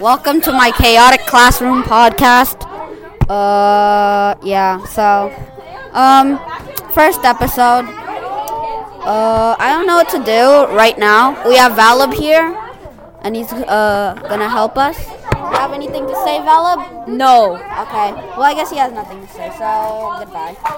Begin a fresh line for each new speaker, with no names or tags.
Welcome to my chaotic classroom podcast. Uh, yeah. So, um, first episode. Uh, I don't know what to do right now. We have Valib here, and he's uh gonna help us. You have anything to say, Valib?
No.
Okay. Well, I guess he has nothing to say. So goodbye.